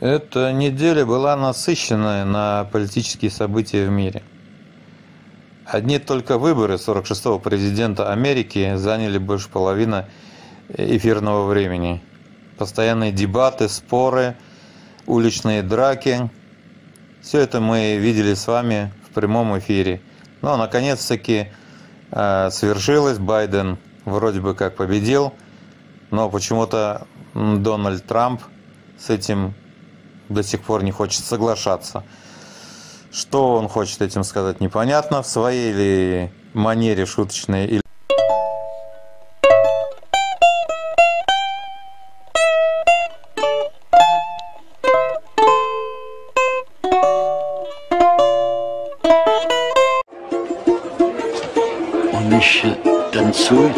Эта неделя была насыщенная на политические события в мире. Одни только выборы 46-го президента Америки заняли больше половины эфирного времени. Постоянные дебаты, споры, уличные драки. Все это мы видели с вами в прямом эфире. Но наконец-таки э, свершилось. Байден вроде бы как победил, но почему-то Дональд Трамп с этим до сих пор не хочет соглашаться. Что он хочет этим сказать, непонятно. В своей ли манере шуточной или Он еще танцует.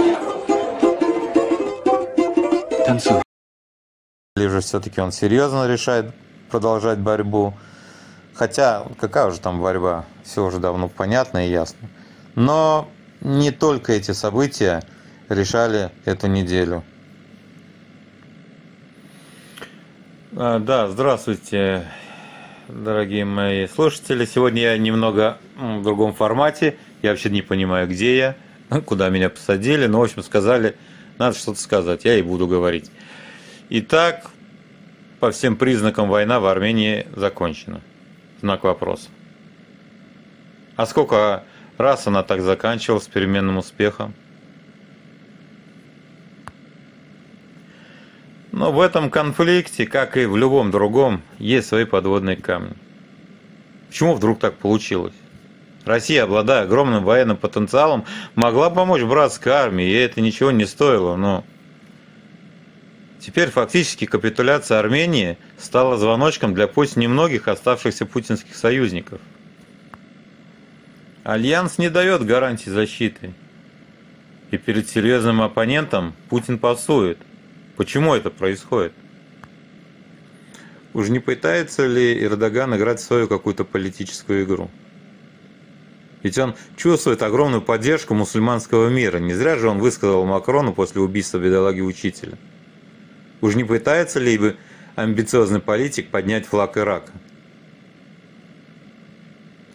Танцует. или же все-таки он серьезно решает продолжать борьбу. Хотя, какая уже там борьба, все уже давно понятно и ясно. Но не только эти события решали эту неделю. А, Да, здравствуйте, дорогие мои слушатели. Сегодня я немного в другом формате. Я вообще не понимаю, где я, куда меня посадили. Но, в общем, сказали, надо что-то сказать. Я и буду говорить. Итак, по всем признакам война в Армении закончена. Знак вопроса. А сколько раз она так заканчивалась с переменным успехом? Но в этом конфликте, как и в любом другом, есть свои подводные камни. Почему вдруг так получилось? Россия, обладая огромным военным потенциалом, могла помочь братской армии, и это ничего не стоило, но Теперь фактически капитуляция Армении стала звоночком для пусть немногих оставшихся путинских союзников. Альянс не дает гарантий защиты. И перед серьезным оппонентом Путин пасует. Почему это происходит? Уж не пытается ли Эрдоган играть свою какую-то политическую игру? Ведь он чувствует огромную поддержку мусульманского мира. Не зря же он высказал Макрону после убийства бедолаги учителя. Уж не пытается ли бы амбициозный политик поднять флаг Ирака?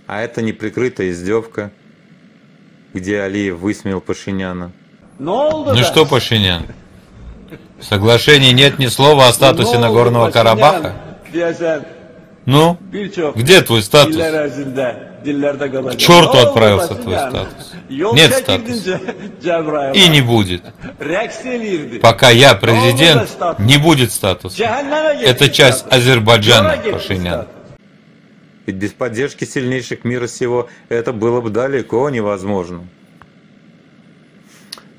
А это неприкрытая издевка, где Алиев высмеял Пашиняна. Ну что, Пашинян? В соглашении нет ни слова о статусе Нагорного Карабаха? Ну, где твой статус? К черту отправился твой статус. Нет статуса. И не будет. Пока я президент, не будет статуса. Это часть Азербайджана, Пашинян. Ведь без поддержки сильнейших мира сего это было бы далеко невозможно.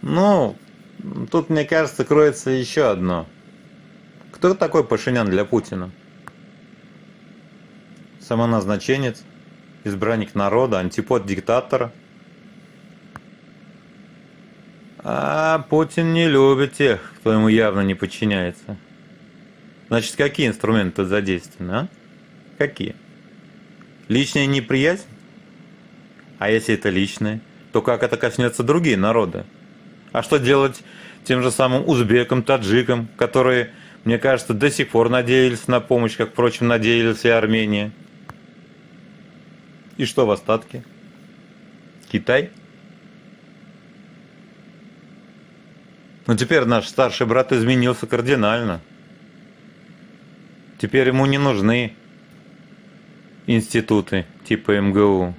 Ну, тут, мне кажется, кроется еще одно. Кто такой Пашинян для Путина? Самоназначенец, избранник народа, антипод диктатора. А Путин не любит тех, кто ему явно не подчиняется. Значит, какие инструменты тут задействованы, а? Какие? Личная неприязнь? А если это личное, то как это коснется другие народы? А что делать тем же самым узбекам, таджикам, которые, мне кажется, до сих пор надеялись на помощь, как, впрочем, надеялись и Армения? И что в остатке? Китай? Но теперь наш старший брат изменился кардинально. Теперь ему не нужны институты типа МГУ.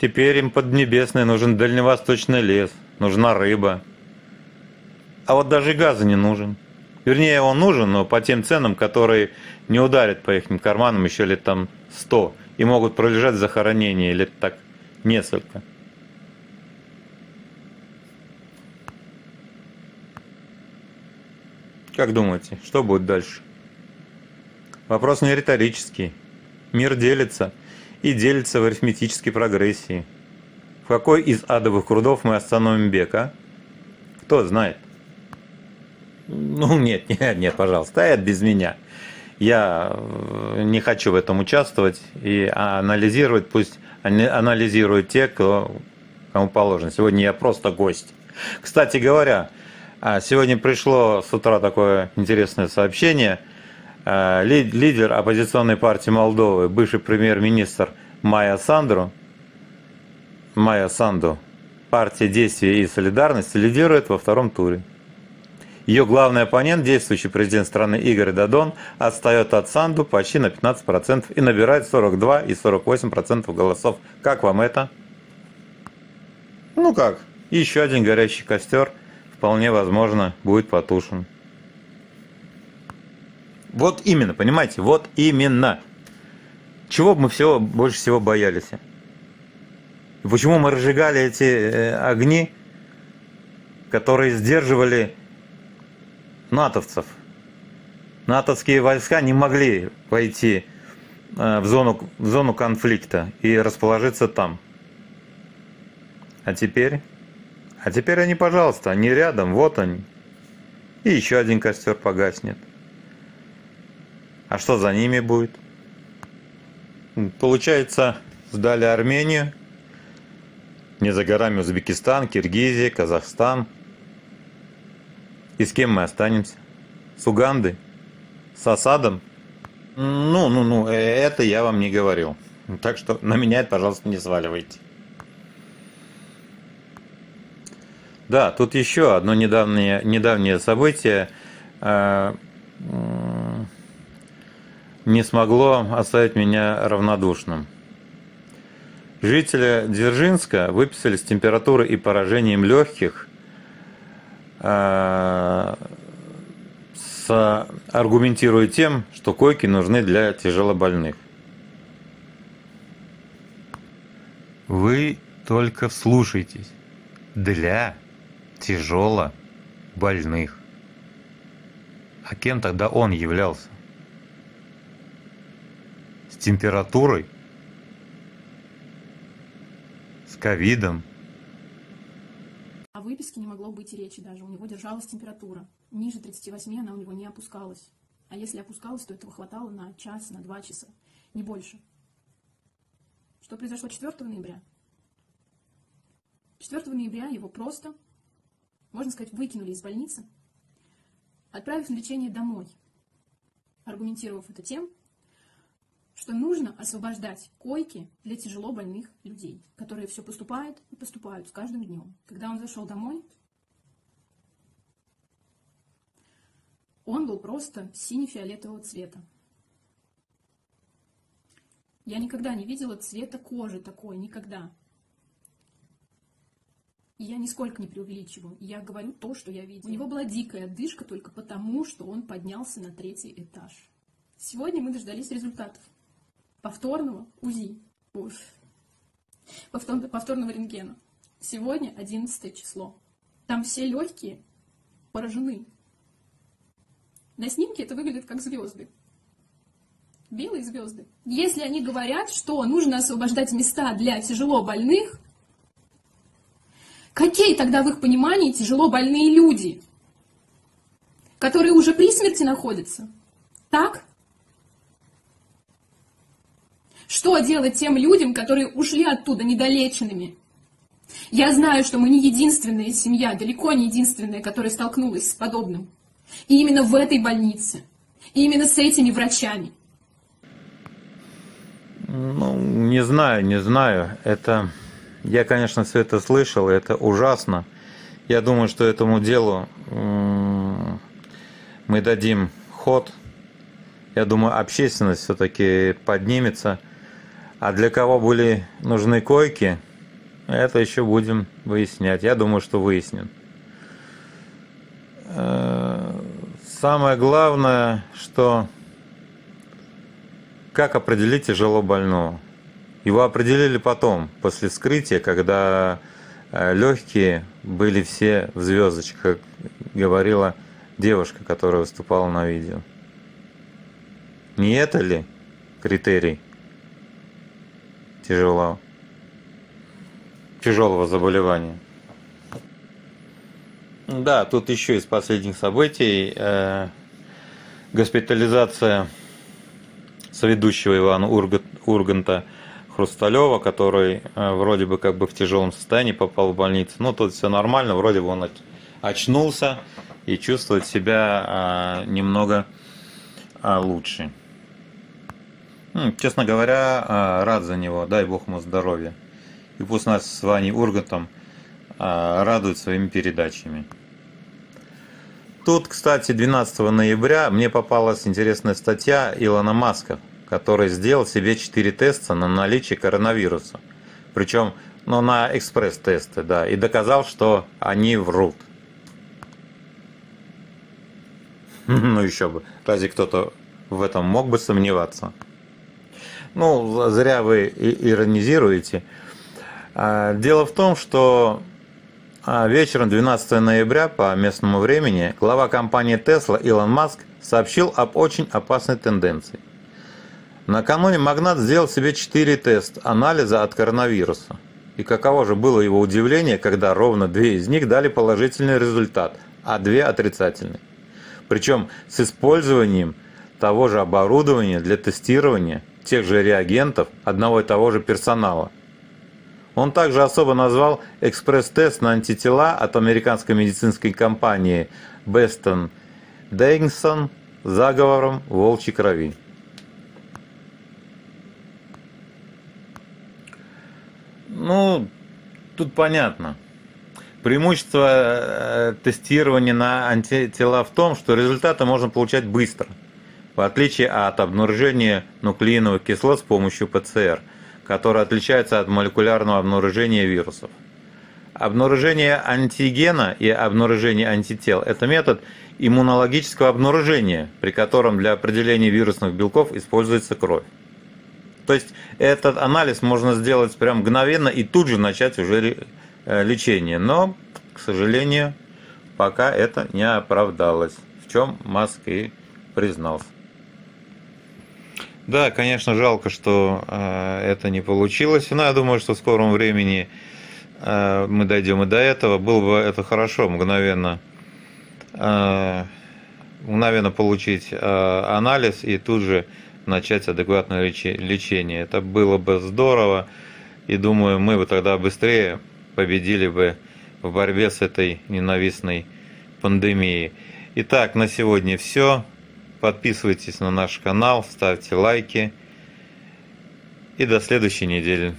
Теперь им поднебесный нужен дальневосточный лес, нужна рыба. А вот даже газа не нужен. Вернее, он нужен, но по тем ценам, которые не ударят по их карманам еще лет там сто и могут пролежать в захоронении лет так несколько. Как думаете, что будет дальше? Вопрос не риторический. Мир делится, и делится в арифметической прогрессии. В какой из адовых крудов мы остановим бег, а? Кто знает? Ну, нет, нет, нет, пожалуйста, стоят без меня. Я э, не хочу в этом участвовать и анализировать, пусть анализируют те, кто, кому положено. Сегодня я просто гость. Кстати говоря, а, сегодня пришло с утра такое интересное сообщение. э, лидер оппозиционной партии Молдовы, бывший премьер-министр Майя Сандру, Майя Санду, партия действия и солидарности лидирует во втором туре. Ее главный оппонент, действующий президент страны Игорь Дадон, отстает от Санду почти на 15% и набирает 42 и 48% голосов. Как вам это? Ну как, еще один горящий костер вполне возможно будет потушен. Вот именно, понимаете, вот именно. Чего мы всего больше всего боялись? Почему мы разжигали эти э, огни, которые сдерживали натовцев? Натовские войска не могли пойти э, в зону, в зону конфликта и расположиться там. А теперь? А теперь они, пожалуйста, они рядом, вот они. И еще один костер погаснет. А что за ними будет? Получается, сдали Армению, не за горами Узбекистан, Киргизия, Казахстан. И с кем мы останемся? С Угандой? С Асадом? Ну, ну, ну, э, это я вам не говорил. Так что на меня это, пожалуйста, не сваливайте. Да, тут еще одно недавнее, недавнее событие. Э, не смогло оставить меня равнодушным. Жители Дзержинска выписали с температурой и поражением легких с, аргументируя тем, что койки нужны для тяжелобольных. Вы только вслушайтесь. Для тяжело больных. А кем тогда он являлся? температурой, с ковидом. Выписке не могло быть и речи даже. У него держалась температура. Ниже 38 она у него не опускалась. А если опускалась, то этого хватало на час, на два часа, не больше. Что произошло 4 ноября? 4 ноября его просто, можно сказать, выкинули из больницы, отправив на лечение домой, аргументировав это тем, что нужно освобождать койки для тяжело больных людей, которые все поступают и поступают с каждым днем. Когда он зашел домой, он был просто сине-фиолетового цвета. Я никогда не видела цвета кожи такой, никогда. И я нисколько не преувеличиваю. Я говорю то, что я видела. У него была дикая одышка только потому, что он поднялся на третий этаж. Сегодня мы дождались результатов повторного УЗИ, повторного рентгена. Сегодня 11 число. Там все легкие поражены. На снимке это выглядит как звезды. Белые звезды. Если они говорят, что нужно освобождать места для тяжело больных, какие тогда в их понимании тяжело больные люди, которые уже при смерти находятся? Так? Что делать тем людям, которые ушли оттуда недолеченными? Я знаю, что мы не единственная семья, далеко не единственная, которая столкнулась с подобным. И именно в этой больнице, и именно с этими врачами. Ну, не знаю, не знаю. Это, я, конечно, все это слышал, это ужасно. Я думаю, что этому делу мы дадим ход. Я думаю, общественность все-таки поднимется. А для кого были нужны койки, это еще будем выяснять. Я думаю, что выясним. Э, самое главное, что как определить тяжело больного. Его определили потом, после вскрытия, когда э, легкие были все в звездочках, как говорила девушка, которая выступала на видео. Не это ли критерий? Тяжелого, тяжелого заболевания. Да, тут еще из последних событий э, госпитализация соведущего Ивана Ургант, Урганта Хрусталева, который э, вроде бы как бы в тяжелом состоянии попал в больницу. Ну, тут все нормально, вроде бы он очнулся и чувствует себя э, немного а лучше. Честно говоря, а, рад за него, дай бог ему здоровья. И пусть нас с Ваней Ургантом а, радует своими передачами. Тут, кстати, 12 ноября мне попалась интересная статья Илона Маска, который сделал себе 4 теста на наличие коронавируса. Причем ну, на экспресс-тесты, да, и доказал, что они врут. Ну еще бы, разве кто-то в этом мог бы сомневаться? Ну, зря вы иронизируете. А, дело в том, что а, вечером 12 ноября по местному времени глава компании Tesla Илон Маск сообщил об очень опасной тенденции. Накануне магнат сделал себе 4 тест анализа от коронавируса. И каково же было его удивление, когда ровно две из них дали положительный результат, а две отрицательный. Причем с использованием того же оборудования для тестирования тех же реагентов одного и того же персонала. Он также особо назвал экспресс-тест на антитела от американской медицинской компании Бестон Дейгсон заговором волчьей крови. Ну, тут понятно. Преимущество э, тестирования на антитела в том, что результаты можно получать быстро – в отличие от обнаружения нуклеиновых кислот с помощью ПЦР, которое отличается от молекулярного обнаружения вирусов. Обнаружение антигена и обнаружение антител – это метод иммунологического обнаружения, при котором для определения вирусных белков используется кровь. То есть этот анализ можно сделать прям мгновенно и тут же начать уже э, лечение. Но, к сожалению, пока это не оправдалось, в чем Маск и признался. Да, конечно, жалко, что э, это не получилось. Но я думаю, что в скором времени э, мы дойдем и до этого. Было бы это хорошо мгновенно, э, мгновенно получить анализ и тут же начать адекватное лечение. Это было бы здорово. И думаю, мы бы тогда быстрее победили бы в борьбе с этой ненавистной пандемией. Итак, на сегодня все. Подписывайтесь на наш канал, ставьте лайки. И до следующей недели.